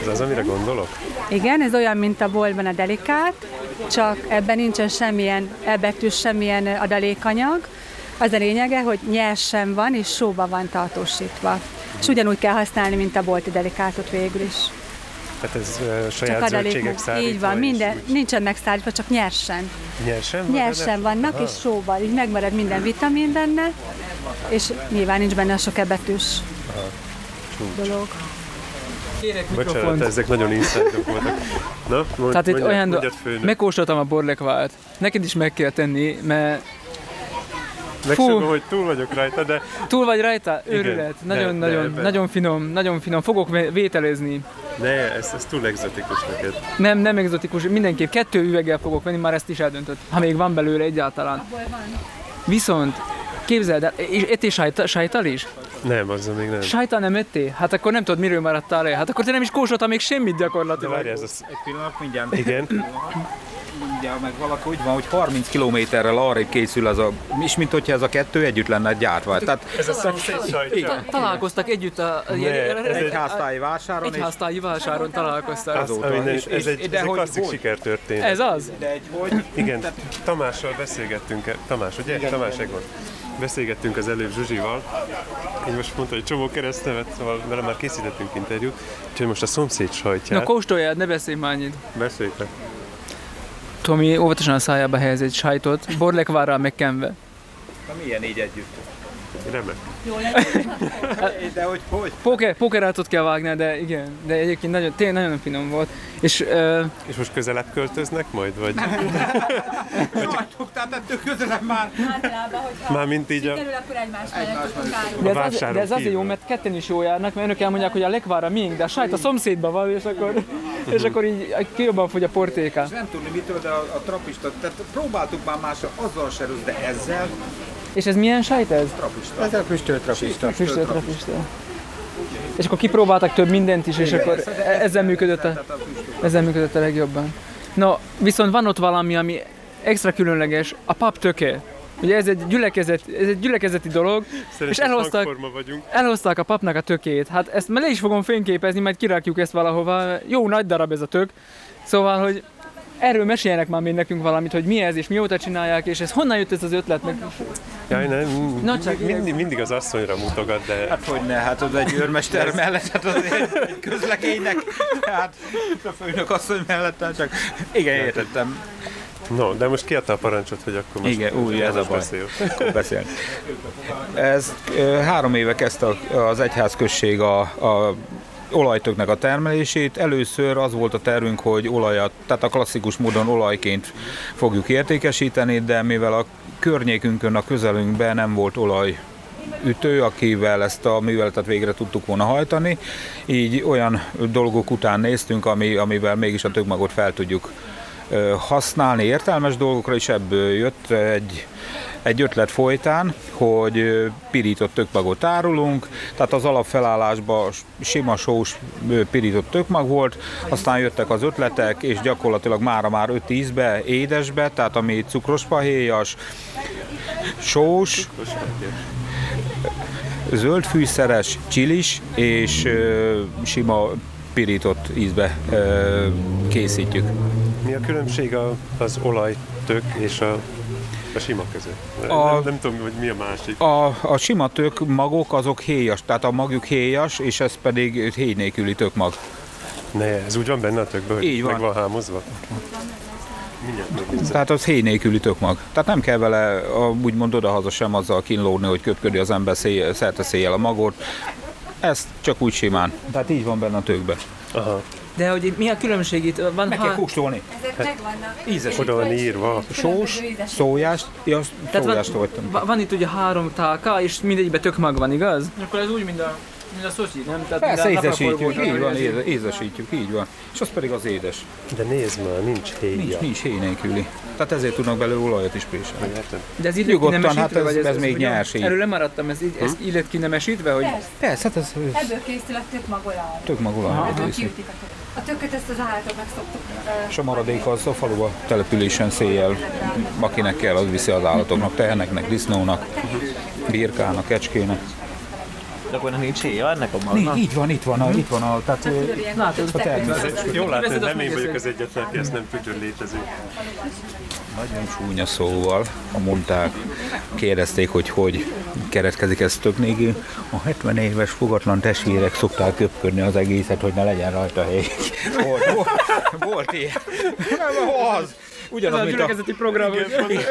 Ez az, amire gondolok? Igen, ez olyan, mint a boltban a delikát, csak ebben nincsen semmilyen elbetűs, semmilyen adalékanyag. Az a lényege, hogy nyersen van és sóba van tartósítva. És ugyanúgy kell használni, mint a bolti delikátot végül is. Hát ez uh, saját Csak zöldségek szállítva Így van, minden, úgy nincsen megszállítva, csak nyersen. Nyersen van? Nyersen vannak, Aha. és sóval. Így megmarad minden vitamin benne, és nyilván nincs benne sok ebetűs dolog. Kérek Bocsánat, mikrofont. ezek nagyon inside voltak. Na, mond, Tehát itt mondjad, olyan, mondjad főnök. megkóstoltam a borlekvárt. Neked is meg kell tenni, mert Fú. hogy túl vagyok rajta, de túl vagy rajta, őrület. de- Nagyon, de nagyon, finom, nagyon finom. Fogok vé- vételezni. ne, ez, ez túl egzotikus neked. Nem, nem egzotikus, mindenképp kettő üveggel fogok venni, már ezt is eldöntött, ha még van belőle egyáltalán. Viszont, képzeld el, és ettél sajta, sajtal is? Nem, azzal még nem. Sajtal nem ettél? Hát akkor nem tudod, miről maradtál le. Hát akkor te nem is kóstoltál még semmit De gyakorlatilag. várj, ez az... Egy pillanat, mindjárt. Igen, Mindjárt meg valaki úgy van, hogy 30 kilométerrel arra készül az a, és mint hogyha ez a kettő együtt lenne gyártva. Tehát ez a szomszéd sajtja. Találkoztak együtt a, egy háztáji vásáron, és egyháztáji vásáron találkoztak. Az, Azóta. ez egy, de ez egy klasszik sikertörténet. Ez az? de egy hogy, Igen, Tamással beszélgettünk, Tamás, ugye? Tamás Egon. Beszélgettünk az előbb Zsuzsival, így most mondta, hogy csomó keresztnevet, szóval vele már készítettünk interjút, úgyhogy most a szomszéd Na sajtját. kóstoljál, ne beszélj már annyit. Beszéljtek. Tomi óvatosan a szájába helyez egy sajtot, borlekvárral megkenve. na milyen így együtt? Remek. De hogy hogy? Póker, pókerátot kell vágni, de igen, de egyébként nagyon, tényleg nagyon finom volt. És uh, És most közelebb költöznek majd, vagy? Vagytok, tehát ettől közelebb már. Általában, hogyha Már mint így a... sikerül, akkor egymás mellett tudunk állni. de, ez, az, de ez azért jó, mert ketten is jó járnak, mert önök elmondják, hogy a lekvára miénk, de a sajt a szomszédban van, és akkor, és akkor így ki jobban fogy a portéka. És nem tudni mitől, de a, a trapista, tehát próbáltuk már mással, azzal se rossz, de ezzel És ez milyen sajt ez? trapista. Ez a füstölt trapista. Füstölt trapista. És akkor kipróbáltak több mindent is, és akkor e- ezzel működött a, ezzel működött a legjobban. No, viszont van ott valami, ami extra különleges, a pap töke. Ugye ez egy, gyülekezet, ez egy gyülekezeti dolog, és elhoztak, hangforma vagyunk. elhozták a papnak a tökét. Hát ezt le is fogom fényképezni, majd kirakjuk ezt valahova. Jó nagy darab ez a tök. Szóval, hogy erről meséljenek már még nekünk valamit, hogy mi ez, és mióta csinálják, és ez honnan jött ez az ötlet? Meg... Jaj, nem, Na csak mindig, mindig az asszonyra mutogat, de Hát hogy ne, hát az egy őrmester mellett, hát az egy, egy közlekénynek, hát a főnök asszony mellett, hát csak igen, értettem. no, de most kiadta a parancsot, hogy akkor most Igen, úgy, ez a baj. beszél. Akkor beszél. Ez három éve kezdte az egyházközség a, a olajtöknek a termelését. Először az volt a tervünk, hogy olajat, tehát a klasszikus módon olajként fogjuk értékesíteni, de mivel a környékünkön, a közelünkben nem volt olaj ütő, akivel ezt a műveletet végre tudtuk volna hajtani. Így olyan dolgok után néztünk, ami, amivel mégis a tökmagot fel tudjuk használni értelmes dolgokra, és ebből jött egy, egy ötlet folytán, hogy pirított tökmagot árulunk, tehát az alapfelállásban sima sós pirított tökmag volt, aztán jöttek az ötletek, és gyakorlatilag mára már öt ízbe, édesbe, tehát ami cukrospahéjas, sós, zöld fűszeres, csilis és ö, sima pirított ízbe ö, készítjük. Mi a különbség az olajtök és a, a sima között? A- Nem, nem tudom, hogy mi a másik. A, a sima tök magok azok héjas, tehát a magjuk héjas, és ez pedig héj nélküli tökmag. Ne, ez úgy van benne a tökből, Így van. meg van hámozva? Mindjárt. Tehát az héj nélküli tökmag. Tehát nem kell vele úgymond odahaza sem azzal kínlódni, hogy köpködi az ember szél, szerte széjjel a magot. Ezt csak úgy simán. Tehát így van benne a tökbe. Aha, De hogy mi a különbség itt? Van Meg kell kóstolni. Ezek megvannak. Ízes. oda van írva. Sós, szójás, ja, Tehát szójást van, voltam. va- van itt ugye három tálka, és mindegyikben tök mag van, igaz? Akkor ez úgy, mint a, mint a szoszi, nem? Tehát Persze, ízesítjük, így van, ízesítjük, így van. És az pedig az édes. De nézd már, nincs Nincs, héja. nincs héj nélküli. Tehát ezért tudnak belőle olajat is préselni. De ez így Nyugodtan, ki hát ez- vagy ez még hogy nyers így. Erről lemaradtam, ez így, ez így lett ki nemesítve, hogy Persze, Persze, hát ez, ez ebből készül a tökmagolaj. tök magolaj. Ebből kiütik a tököt. A tököt ezt az állatoknak szoktuk ö, És a maradék az a faluba településen széjjel, akinek kell, az viszi az állatoknak, teherneknek, disznónak, birkának, kecskének. De akkor nincs héja ennek a Így, magnak? így van, itt van, a, itt van a, tehát ö, látod, a természet. Jól azt nem én vagyok az egyetlen, aki ezt nem tudja, létezik. Nagyon csúnya szóval mondták, kérdezték, hogy hogy keretkezik ez nélkül. A 70 éves fogatlan testvérek szokták köpködni az egészet, hogy ne legyen rajta hely. Volt, volt, volt ilyen. Nem, az. Ez Ugyanaz, a mint a, gyülekezeti program, hogy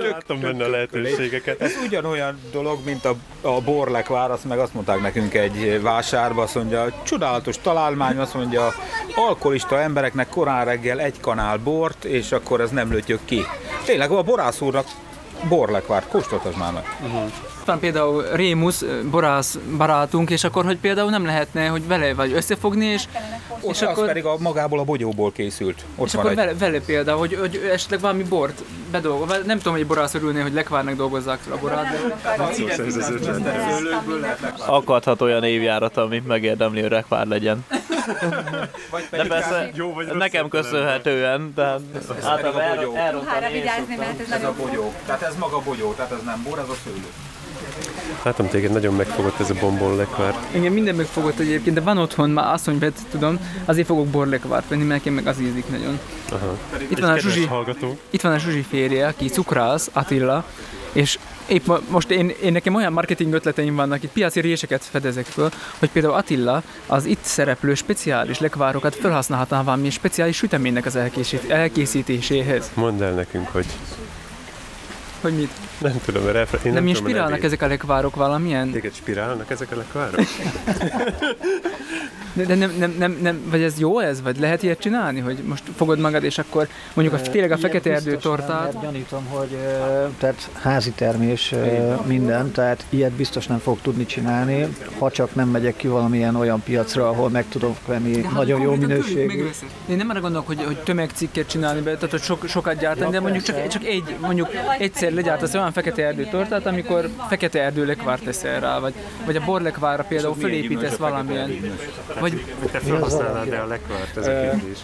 Látom benne a lehetőségeket. ez ugyanolyan dolog, mint a, a borlekvár, azt meg azt mondták nekünk egy vásárba, azt mondja, csodálatos találmány, azt mondja, alkoholista embereknek korán reggel egy kanál bort, és akkor ez nem lötyök ki. Tényleg a borász úrnak borlekvárt, kóstoltad már meg. Van például Rémus, borász barátunk, és akkor, hogy például nem lehetne, hogy vele vagy összefogni, és, És és az akkor, pedig a magából a bogyóból készült. Ott és van akkor egy... vele, vele például, hogy, hogy esetleg valami bort bedolgoz, nem tudom, hogy borász örülné, hogy lekvárnak dolgozzák fel a borát, de. Akadhat olyan évjárat, ami megérdemli, hogy rekvár legyen. De persze Jó vagy nekem köszönhetően, tehát általában el, Hára vigyázni, mert ez Ez a nagyon bogyó. Tehát ez maga bogyó, tehát ez nem bor, ez a szőlő. Látom téged, nagyon megfogott ez a bombon lekvár. engem minden megfogott egyébként, de van otthon már asszonybet, tudom, azért fogok borlekvárt venni, mert nekem meg az ízik nagyon. Aha. Itt van a Zsuzsi, hallgató. itt van a Zsuzsi férje, aki cukrász, Attila, és épp mo- most én, én nekem olyan marketing ötleteim vannak, itt piaci réseket fedezek föl, hogy például Attila az itt szereplő speciális lekvárokat felhasználhatná valami speciális süteménynek az elkészít, elkészítéséhez. Mondd el nekünk, hogy Hogy mit? Nem tudom, mert elfe... én Nem, nem tudom a inspirálnak nevét. ezek a lekvárok valamilyen? Téged spirálnak ezek a lekvárok? De, de nem, nem, nem, nem, vagy ez jó ez? Vagy lehet ilyet csinálni, hogy most fogod magad, és akkor mondjuk a, tényleg a fekete erdő nem, tortát, mert Gyanítom, hogy tehát házi termés minden, tehát ilyet biztos nem fog tudni csinálni, ha csak nem megyek ki valamilyen olyan piacra, ahol meg tudok venni De hát nagyon jó minőségű. Én nem arra gondolok, hogy, hogy tömegcikket csinálni be, tehát hogy sok, sokat gyártani, de mondjuk csak, csak egy, mondjuk egyszer legyártasz olyan fekete erdő tortát, amikor fekete erdő lekvárt teszel rá, vagy, vagy a borlekvárra például fölépítesz valamilyen. Vagy Te felhasználnád e a lekvárt, ez a kérdés.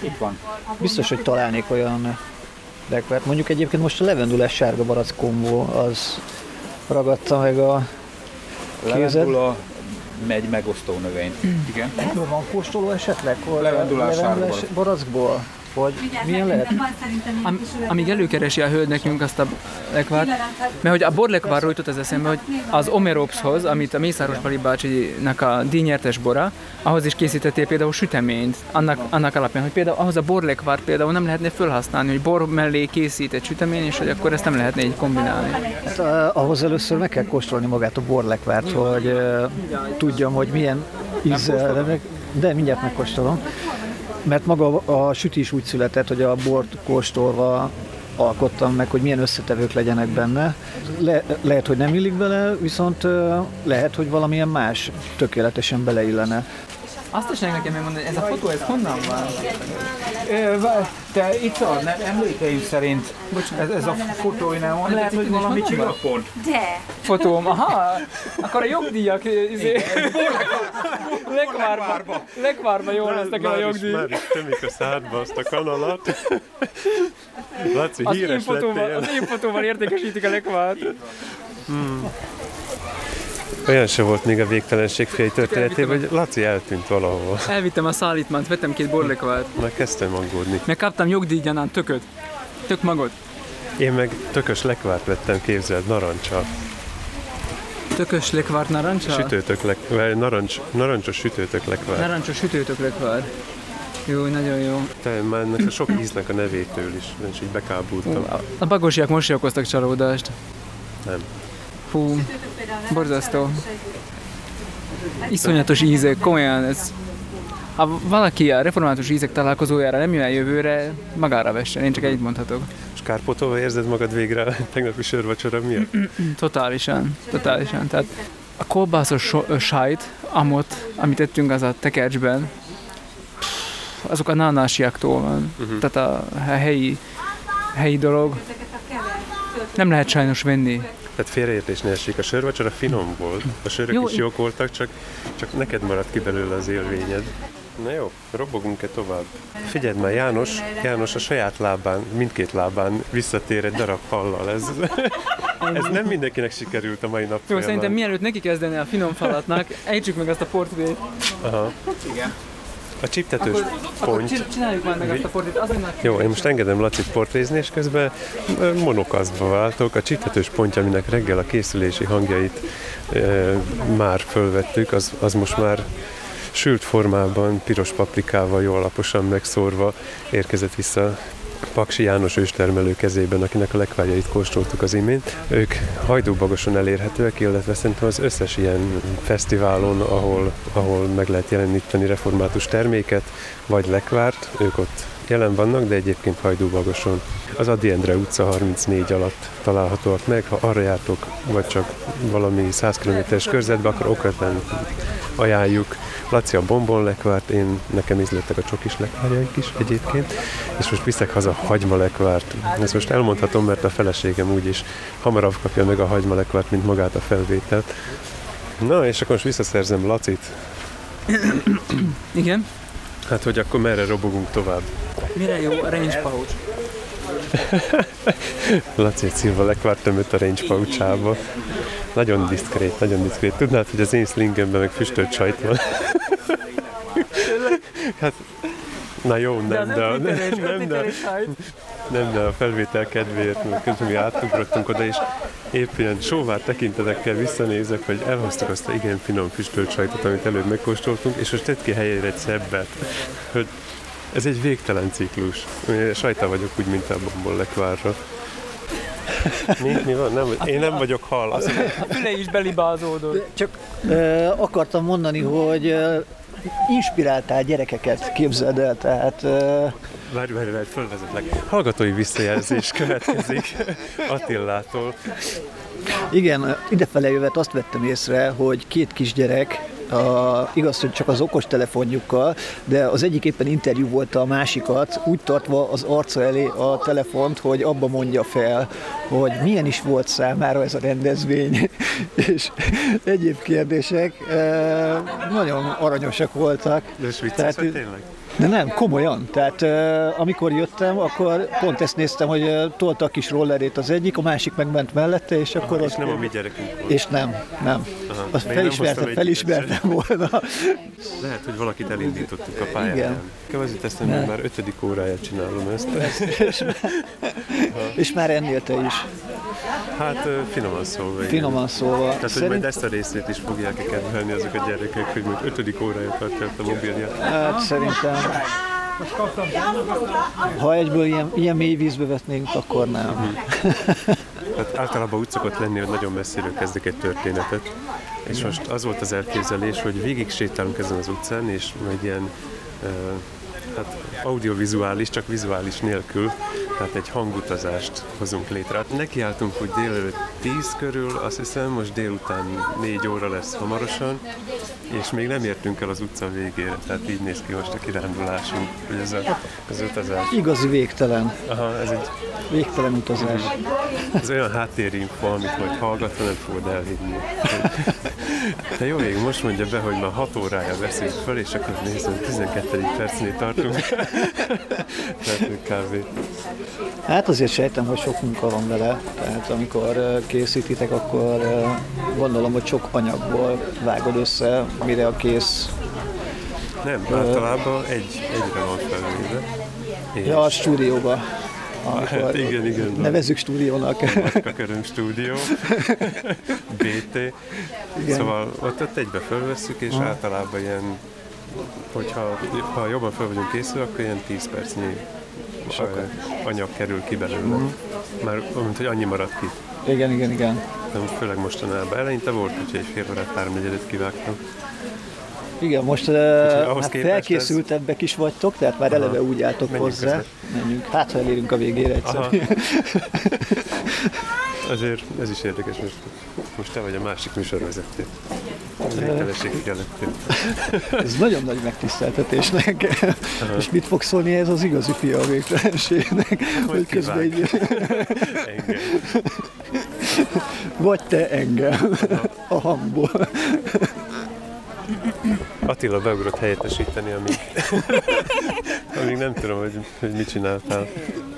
Itt van. Biztos, hogy találnék olyan lekvert. Mondjuk egyébként most a levendulás sárga barack kombó az ragadta meg a kézed. Levendula megy megosztó növény. Igen. Ebből van kóstoló esetleg? Hogy Levendulás levendulás sárga barackból? Vagy milyen lehet? Am, amíg előkeresi a hölgy nekünk azt a lekvárt, mert hogy a borlekvárról jutott az eszembe, hogy az Omeropshoz, amit a Mészáros Pali bácsinak a díjnyertes bora, ahhoz is készítettél például süteményt, annak, annak alapján, hogy például ahhoz a borlekvár például nem lehetne felhasználni, hogy bor mellé készít egy sütemény, és hogy akkor ezt nem lehetne így kombinálni. Hát, uh, ahhoz először meg kell kóstolni magát a borlekvárt, hogy uh, tudjam, hogy milyen ízzel. De mindjárt megkóstolom. Mert maga a sütés úgy született, hogy a bort kóstolva alkottam meg, hogy milyen összetevők legyenek benne. Le, lehet, hogy nem illik bele, viszont lehet, hogy valamilyen más tökéletesen beleillene. Azt is nekem megmondani, hogy ez a fotó, ez honnan van? Te itt van, nem, emlékeim szerint ez, ez a fotó nem van, lehet, hogy valami csillagpont. De. Fotóm, aha, akkor a jogdíjak, izé, lekvárba, lekvárba jól lesznek el a jogdíj. már is tömik a szádba azt a kanalat. Laci, Az én, híres fotóval, lettél. az én fotóval értékesítik a lekvárt. Hmm. Olyan se volt még a végtelenség fiai történetében, hogy Laci eltűnt valahol. Elvittem a szállítmányt, vettem két borlekvárt. Már kezdtem aggódni. Meg kaptam jogdíjgyanán tököt. Tök magot. Én meg tökös lekvárt vettem, képzeld, narancsal. Tökös lekvárt narancsal? Sütőtök lek, vagy narancs, narancsos sütőtök lekvár. Narancsos sütőtök lekvár. Jó, nagyon jó. Te már ennek a sok íznek a nevétől is, és így bekábultam. A, a bagosiak most okoztak csalódást. Nem. Fú, borzasztó. Iszonyatos ízek, komolyan ez... Ha valaki a református ízek találkozójára nem jön el jövőre, magára vessen, én csak egyet mondhatok. És kárpotolva érzed magad végre a tegnapi sörvacsora miatt? Totálisan, totálisan. Tehát a kolbászos so- sajt, amot, amit ettünk az a tekercsben, azok a nánásiaktól van. Mhm. Tehát a helyi, helyi dolog. Nem lehet sajnos venni. Tehát félreértés ne essék, a sörvacsora finom volt, a sörök Jó, is jók voltak, csak, csak neked maradt ki belőle az élvényed. Na jó, robogunk-e tovább? Figyeld már, János, János a saját lábán, mindkét lábán visszatér egy darab hallal. Ez, ez nem mindenkinek sikerült a mai nap Jó, szerintem mielőtt neki kezdeni a finom falatnak, ejtsük meg azt a portrét. Aha. Igen. A csiptetős Akkor, akkor csináljuk már meg azt a portrét. Azért már Jó, én most engedem Lacit portrézni, és közben ö, monokasztba váltok. A csiptetős pontja, aminek reggel a készülési hangjait e, már fölvettük, az, az most már sült formában, piros paprikával jól alaposan megszórva érkezett vissza Paksi János őstermelő kezében, akinek a lekvárjait kóstoltuk az imént. Ők Hajdúbagoson elérhetőek, illetve szerintem az összes ilyen fesztiválon, ahol, ahol meg lehet jeleníteni református terméket, vagy lekvárt, ők ott jelen vannak, de egyébként Hajdúbagoson. Az Adi Endre utca 34 alatt találhatóak meg, ha arra jártok, vagy csak valami 100 km-es körzetbe, akkor okvetlen ajánljuk. Laci a bombon lekvárt, én nekem ízlettek a csokis lekvárjaik is egyébként, és most viszek haza hagyma lekvárt. Ezt most elmondhatom, mert a feleségem úgyis hamarabb kapja meg a hagyma lekvárt, mint magát a felvételt. Na, és akkor most visszaszerzem Lacit. Igen. Hát, hogy akkor merre robogunk tovább? Mire jó a range pouch? Laci szilva lekvárt tömött a range pouchába. Nagyon diszkrét, nagyon diszkrét. Tudnád, hogy az én slingemben meg füstölt sajt van? hát, na jó, nem, de, de, nem, nem, de, nem, de a felvétel kedvéért, mert közben mi átugrottunk oda, és épp ilyen sóvár tekintetekkel visszanézek, hogy elhoztak azt a igen finom füstölt sajtot, amit előbb megkóstoltunk, és most tett ki helyére egy szebbet, hogy ez egy végtelen ciklus. Sajta vagyok úgy, mint a bombon lekvárra. Mi, mi van? Nem, én nem vagyok hal. Azt A füle is belibázódott. Csak ö, akartam mondani, hogy ö, inspiráltál gyerekeket, képzeld el, tehát ö, Várj, várj, várj, fölvezetlek. Hallgatói visszajelzés következik Attillától. Igen, idefele jövet azt vettem észre, hogy két kisgyerek, a, igaz, hogy csak az okos telefonjukkal, de az egyik éppen interjú volt a másikat, úgy tartva az arca elé a telefont, hogy abba mondja fel, hogy milyen is volt számára ez a rendezvény, és egyéb kérdések e, nagyon aranyosak voltak. De ez vicces, vagy tényleg? De nem, komolyan. Tehát uh, amikor jöttem, akkor pont ezt néztem, hogy uh, tolta a kis rollerét az egyik, a másik meg ment mellette, és akkor Aha, ott... és nem a mi gyerekünk volt. És nem, nem. Aha, Azt felismertem, felismertem volna. Lehet, hogy valakit elindítottuk a pályán. Igen. Ne. hogy már ötödik óráját csinálom ezt. és, és már ennél te is. Hát finoman szólva. igen. Finoman szólva. Tehát, hogy Szerint- majd ezt a részét is fogják kedvelni azok a gyerekek, hogy majd ötödik órája tartja a mobilját. Hát szerintem, ha egyből ilyen, ilyen mély vízbe vetnénk, akkor nem. Hát általában úgy szokott lenni, hogy nagyon messziről kezdek egy történetet, és most az volt az elképzelés, hogy végig sétálunk ezen az utcán, és majd ilyen hát audiovizuális, csak vizuális nélkül, tehát egy hangutazást hozunk létre. Hát nekiálltunk úgy délelőtt 10 körül, azt hiszem, most délután 4 óra lesz hamarosan, és még nem értünk el az utca végére, tehát így néz ki most a kirándulásunk, hogy ez a, az utazás. Igazi végtelen. Aha, ez egy Végtelen utazás. ez olyan háttérinfo, amit majd hallgatva nem fogod elhinni. Te jó ég, most mondja be, hogy már 6 órája veszünk föl, és akkor nézem, 12. percnél tartunk. Tehát kb. Hát azért sejtem, hogy sok munka van vele, tehát amikor készítitek, akkor gondolom, hogy sok anyagból vágod össze, mire a kész. Nem, általában egy, egyre van felvéve. És Ja, a stúdióba. Amikor Hát igen, igen. Nevezzük stúdiónak. A Köröm stúdió, BT. Igen. Szóval ott, ott egybe fölvesszük, és Aha. általában ilyen, hogyha ha jobban fel vagyunk készülve, akkor ilyen 10 percnyi Sokat. anyag kerül ki belőle. Mhm. Már mint, hogy annyi maradt ki. Igen, igen, igen. De főleg mostanában. Eleinte volt, hogy egy fél órát, háromnegyedet kivágtam. Igen, most uh, hát felkészültebbek is vagytok, tehát már Aha. eleve úgy álltok Menjünk hozzá. közben. Menjünk. Hát, ha elérünk a végére egyszer. Aha. Azért ez is érdekes, most, most te vagy a másik műsorvezető. Ez nagyon nagy megtiszteltetés nekem. Aha. És mit fog szólni ez az igazi fia a végtelenségnek? Hogy közben így... Engem. Vagy te engem a hangból. Attila beugrott helyettesíteni, amíg, amíg nem tudom, hogy, hogy mit csináltál.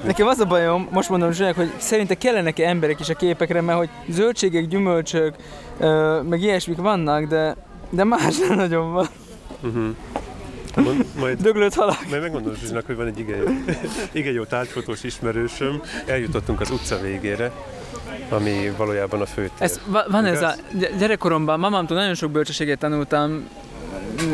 Nekem az a bajom, most mondom Zsák, hogy szerinte kellenek emberek is a képekre, mert hogy zöldségek, gyümölcsök, ö, meg ilyesmik vannak, de, de más nem nagyon van. Uh-huh. Mond, majd, Döglött halak. Majd megmondom Zsuzsinak, hogy van egy igen jó, igen jó tárgyfotós ismerősöm. Eljutottunk az utca végére, ami valójában a főtér. Ez, va- van ez Igaz? a gy- gyerekkoromban, mamámtól nagyon sok bölcsességet tanultam.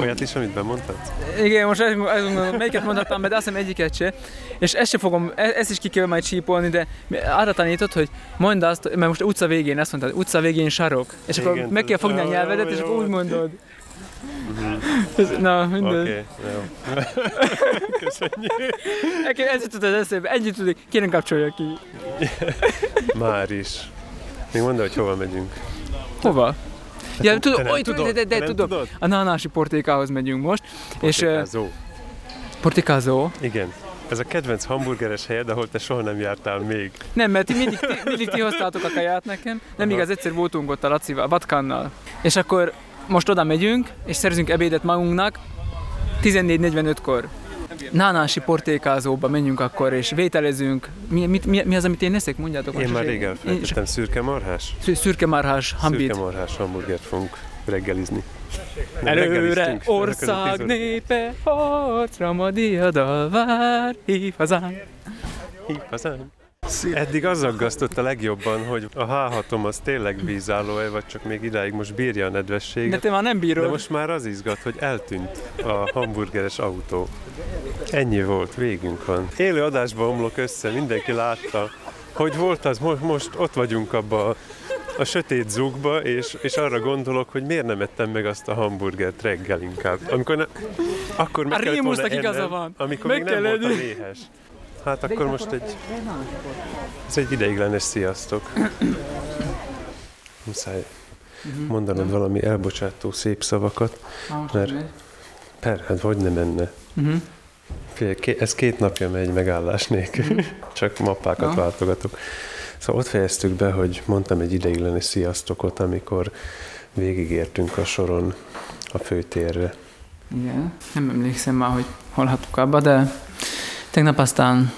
Olyat is, amit bemondtad? Igen, most ezt, ezt melyiket mondhattam be, de azt hiszem egyiket se. És ezt se fogom, e- ezt is ki kell majd csípolni, de arra tanított, hogy mondd azt, mert most utca végén azt mondtad, utca végén sarok. És akkor Igen, meg kell fogni a nyelvedet, és akkor úgy mondod. Mhm. Na, mindegy. Oké, jó. Köszönjük. Nekem ez jutott az eszébe, ennyit tudik, kérem kapcsolja ki. Már is. Még mondd, hogy hova megyünk. Hova? Ja, Te tudom, nem oly, tudod? de, de, Te de, nem tudod? A Nánási portékához megyünk most. És, ö, Portékázó. Portikázó. Igen. Ez a kedvenc hamburgeres helyed, ahol te soha nem jártál még. Nem, mert ti mindig, ti, mindig ti hoztátok a kaját nekem. Nem Aha. igaz, egyszer voltunk ott a Lacival, a Batkannal. És akkor most oda megyünk, és szerzünk ebédet magunknak 14.45-kor. Nánási portékázóba menjünk akkor, és vételezünk. Mi, mit, mi, mi az, amit én eszek? Mondjátok. Én már és rég elfelejtettem, szürke marhás? Szü- Szürke marhás hambit. Szürke marhás hamburgert fogunk reggelizni. Nem, Előre ország népe, harcra ma diadal vár, hív hazánk. Hív hazánk. Eddig az aggasztott a legjobban, hogy a H6-om az tényleg vízálló-e, vagy csak még idáig most bírja a nedvességet. De te már nem bírod. De most már az izgat, hogy eltűnt a hamburgeres autó. Ennyi volt, végünk van. Élő adásba omlok össze, mindenki látta. hogy volt az, most, most ott vagyunk abba a, a sötét zugba, és, és arra gondolok, hogy miért nem ettem meg azt a hamburgert reggel inkább. Amikor ne, akkor meg A kellett volna Rémusznak igaza ennem, van. Amikor Meg még nem kell voltam éhes. Hát akkor most egy, ez egy ideiglenes sziasztok. Muszáj Mhm. mondanod valami elbocsátó szép szavakat, mert per, hát hogy ne menne. Mhm. Ké- ez két napja megy megállás nélkül, csak mappákat váltogatok. Szóval ott fejeztük be, hogy mondtam egy ideiglenes sziasztokot, amikor végigértünk a soron a főtérre. Igen. Nem emlékszem már, hogy hol abba, de tegnap aztán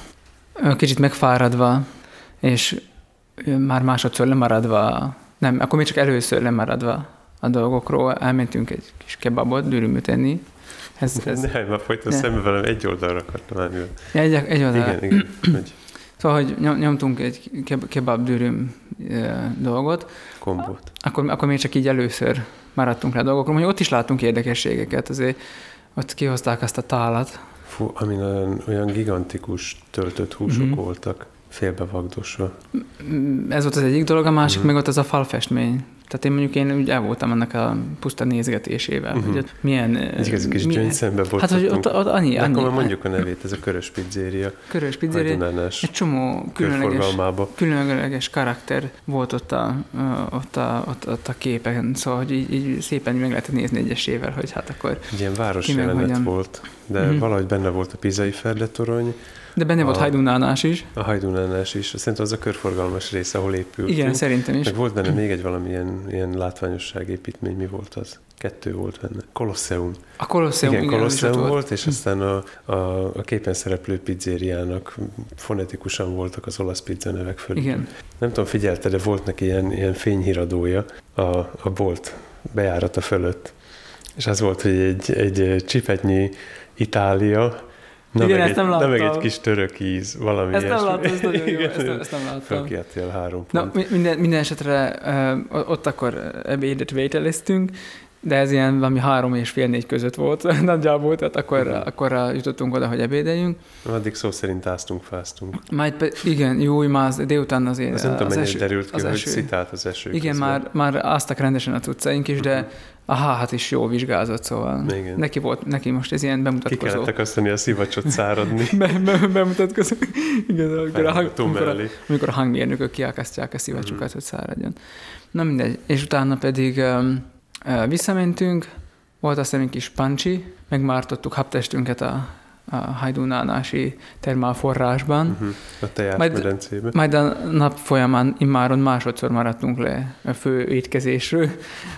kicsit megfáradva, és már másodszor lemaradva, nem, akkor még csak először lemaradva a dolgokról, elmentünk egy kis kebabot dürümöt enni. Ez, ez, Nem, már folyton Ne. szembe velem egy oldalra akartam állni. Ja, egy, egy oldalra. Igen, igen. Hogy Szóval, hogy nyom- nyomtunk egy keb- kebab dürüm dolgot, kombót. akkor, akkor még csak így először maradtunk le a dolgokról, hogy ott is láttunk érdekességeket, azért ott kihozták azt a tálat, Fú, amin olyan, olyan gigantikus töltött húsok Mhm. voltak, félbevagdosva. Mm, Ez volt az egyik dolog, a másik Mhm. meg ott az a falfestmény. Tehát én mondjuk én úgy el voltam ennek a puszta nézgetésével, Mhm. hogy ott milyen... Egy ez kis milyen- gyöngyszembe Hát, hogy ott, ott annyi, De akkor annyi már mondjuk a nevét, ez a Körös Pizzéria. Körös pizzéria, egy csomó különleges, különleges karakter volt ott a, ott a, ott, ott a képen, szóval hogy így, így szépen meg lehetett nézni egyesével, hogy hát akkor... Egy ilyen város jelenet hogyan. volt, de Mhm. valahogy benne volt a Pizai Ferdetorony, De benne volt A- Hajdunánás is. a Hajdunánás is. Szerintem az a körforgalmas rész, ahol épült. Igen, szerintem is. Meg volt benne még egy valamilyen ilyen látványosságépítmény, mi volt az? Kettő volt benne. Kolosseum. A Kolosseum, igen, igen, Kolosseum volt. volt, és aztán a, a, a képen szereplő pizzériának fonetikusan voltak az olasz pizza nevek fölött. Igen. Nem tudom, figyelte, de volt neki ilyen, ilyen fényhíradója a, a bolt bejárata fölött. És az volt, hogy egy, egy csipetnyi Itália, Na, Igen, meg ezt egy, nem na meg láttam. egy kis török íz, valami Ezt nem ilyesmi. láttam, ez nagyon jó, Igen, ezt nem- ezt nem láttam. Fölkiáltél három Na, pont. mi- minden, minden esetre ö, ott akkor ebédet vételeztünk, de ez ilyen valami három és fél négy között volt nagyjából, tehát akkor, akkor jutottunk oda, hogy ebédeljünk. Addig szó szerint áztunk, fáztunk. Majd pe, igen, jó, már az délután azért Az nem tudom, az eső, derült ki, az hogy eső. szitált az eső Igen, közben. már, már áztak rendesen a tudcaink is, de a hát is jó vizsgázott, szóval Igen. neki volt, neki most ez ilyen Ki bemutatkozó. kellett akasztani a szivacsot száradni. Be, be, bemutatkozó. Igen, amikor a, amikor, a, amikor a hangmérnökök kiakasztják a szivacsukat, hogy száradjon. Na mindegy. És utána pedig um, uh, visszamentünk, volt azt hiszem egy kis pancsi, megmártottuk habtestünket a, a hajdunánási termálforrásban. Uh-huh. A teját Majd-. Majd a nap folyamán immáron másodszor maradtunk le a fő étkezésről,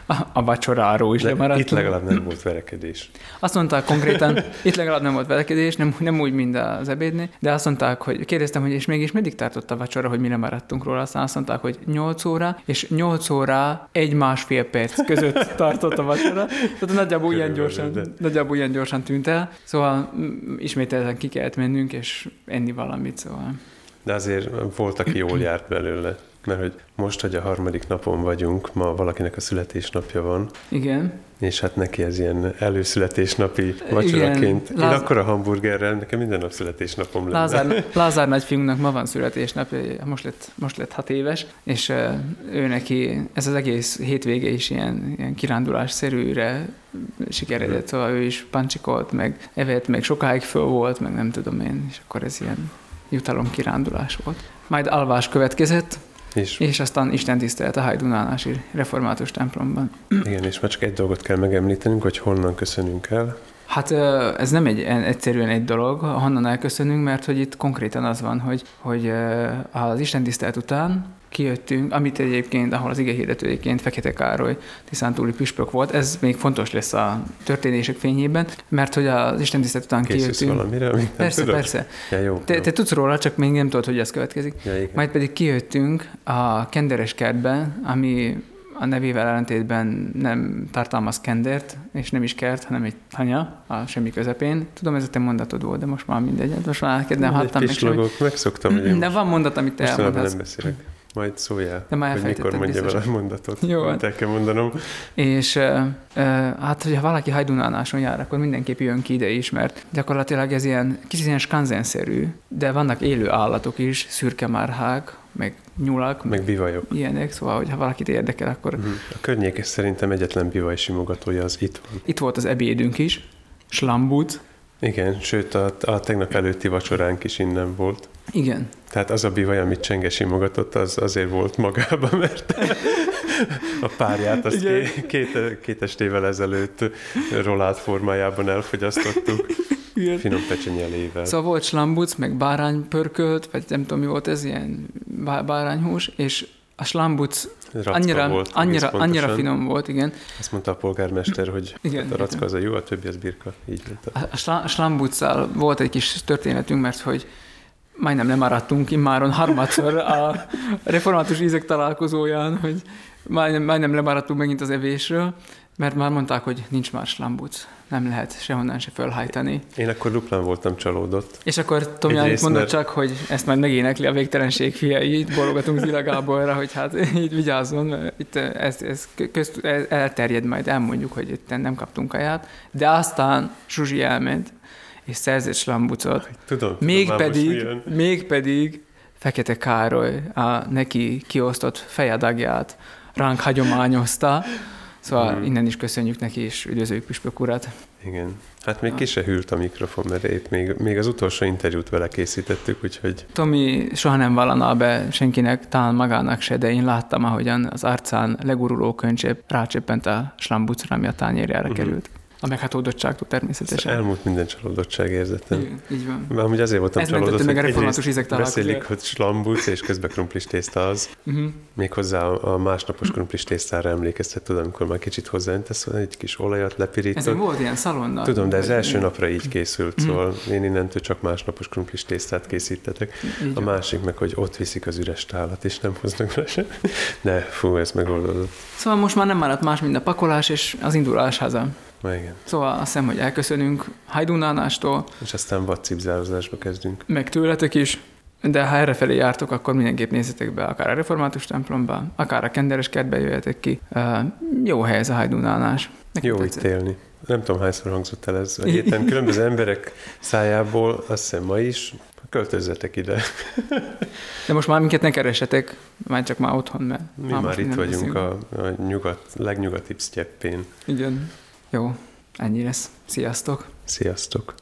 a, a vacsoráról is De lemaradtunk. itt legalább nem volt verekedés. Azt mondták konkrétan, itt legalább nem volt velekedés, nem, nem úgy, mint az ebédnél, de azt mondták, hogy kérdeztem, hogy és mégis meddig tartott a vacsora, hogy mire maradtunk róla, aztán azt mondták, hogy 8 óra, és 8 óra egy-másfél perc között tartott a vacsora. Tehát nagyjából ilyen gyorsan, nagyjából ilyen gyorsan tűnt el. Szóval ismételten ki kellett mennünk, és enni valamit, szóval. De azért volt, aki jól járt belőle. Mert hogy most, hogy a harmadik napon vagyunk, ma valakinek a születésnapja van, Igen. és hát neki ez ilyen előszületésnapi vacsoraként. Én Láz- akkor a hamburgerrel, nekem minden nap születésnapom lenne. Lázár, Lázár nagyfiúnknak ma van születésnapja, most lett, most lett hat éves, és ő neki ez az egész hétvége is ilyen, ilyen kirándulásszerűre sikeredett, szóval ő is pancsikolt, meg evett, meg sokáig föl volt, meg nem tudom én, és akkor ez ilyen jutalom kirándulás volt. Majd alvás következett, És, és aztán Isten tisztelet a Hajdunálási Református templomban. igen, és már csak egy dolgot kell megemlítenünk, hogy honnan köszönünk el. Hát ez nem egy en- egyszerűen egy dolog, honnan elköszönünk, mert hogy itt konkrétan az van, hogy, hogy az Isten tisztelet után kijöttünk, amit egyébként, ahol az ige hirdető egyébként Fekete Károly tiszántúli püspök volt, ez még fontos lesz a történések fényében, mert hogy az Isten tisztelet után Készülsz kijöttünk. valamire, amit nem Persze, tudok? persze. Ja, jó. Te, jó. te tudsz róla, csak még nem tudod, hogy ez következik. Ja, igen. Majd pedig kijöttünk a kenderes kertbe, ami a nevével ellentétben nem tartalmaz kendert, és nem is kert, hanem egy hanya a semmi közepén. Tudom, ez a te mondatod volt, de most már mindegy. Most már nem hattam meg semmit. megszoktam, De van mondat, amit te elmondasz. nem beszélek. Majd szóljál, De már hogy mikor mondja vele a biztosan. mondatot. Jó, amit el kell mondanom. És uh, uh, hát, hogyha valaki hajdunánáson jár, akkor mindenképp jön ki ide is, mert gyakorlatilag ez ilyen kicsit ilyen skanzenszerű, de vannak élő állatok is, szürke marhák, meg nyulak, Meg bivajok. ilyenek, szóval, hogyha valakit érdekel, akkor Mhm. A környék szerintem egyetlen bivaj simogatója az itt van. itt volt az ebédünk is, slambut, Igen, sőt a, a tegnap előtti vacsoránk is innen volt. igen, Tehát az a bivaj, amit Csenge simogatott, az azért volt magában, mert a párját azt Igen. ké, két, két estével ezelőtt rolát formájában elfogyasztottuk. Igen. Finom pecsenyelével. Szóval volt slambuc, meg báránypörkölt, vagy nem tudom mi volt ez, ilyen bá- bárányhús, és a slambuc Racka annyira, volt, annyira, annyira finom volt, igen. Azt mondta a polgármester, hogy Igen, a racka igen. az a jó, a többi az birka. Így mondta. A, a sla- a slambuccal volt egy kis történetünk, mert hogy majdnem lemaradtunk immáron harmadszor a református ízek találkozóján, hogy majdnem, majdnem lemaradtunk megint az evésről, mert már mondták, hogy nincs már slambuc, nem lehet sehonnan se fölhajtani. Én akkor duplán voltam csalódott. És akkor Tomi mondott mert- csak, hogy ezt majd megénekli a végtelenség fiai, itt bologatunk Zila Gáborra, hogy hát így vigyázzon, mert itt ez, ez közt, ez elterjed majd, elmondjuk, hogy itt nem kaptunk kaját, de aztán Zsuzsi elment, és szerzett slambucot, Tudom, tudom mégpedig, jön. mégpedig Fekete Károly a neki kiosztott fejadagját ránk hagyományozta, szóval Mhm. innen is köszönjük neki, és üdvözöljük Püspök urat. Igen. Hát még ki se hűlt a mikrofon, mert épp még, még az utolsó interjút vele készítettük, úgyhogy Tomi soha nem vallaná be senkinek, talán magának se, de én láttam, ahogyan az arcán leguruló könycsép rácsöppent a slambucra, ami a tányérjára Mhm. került. A meghatodottságtól természetesen. elmúlt minden csalódottság érzetem. Igen, így van. Már amúgy azért voltam Ez csalódott, meg a református egyrészt ízek találkozóját. beszélik, hogy slambuc, és közben krumplis tészta az. Mhm. Méghozzá a, másnapos krumplis tésztára emlékeztet, tudom, amikor már kicsit hozzáöntesz egy kis olajat, lepirított. Ezen volt ilyen szalonna. Tudom, de ez első napra így készült, Mhm. szóval én innentől csak másnapos krumplis tésztát készítetek. Így A másik meg, hogy ott viszik az üres tálat, és nem hoznak vele se. De fú, ez megoldódott. Szóval most már nem maradt más, mint a pakolás és az indulás haza. Na igen. Szóval azt hiszem, hogy elköszönünk Hajdunánástól, És aztán vadcipzározásba kezdünk. meg tőletek is, de ha errefelé jártok, akkor mindenképp nézzetek be akár a református templomba, akár a kenderes kertbe jöjjetek ki. Uh, jó hely ez a Hajdunánás. Nekem Jó tetszett. itt élni. Nem tudom, hányszor hangzott el ez a héten. Különböző emberek szájából, azt hiszem ma is, költözzetek ide. De most már minket ne keresetek, már csak már otthon, mert Mi már, most itt vagyunk a, a nyugat, legnyugatibb sztyeppén. Igen. Jó, ennyi lesz. Sziasztok! Sziasztok!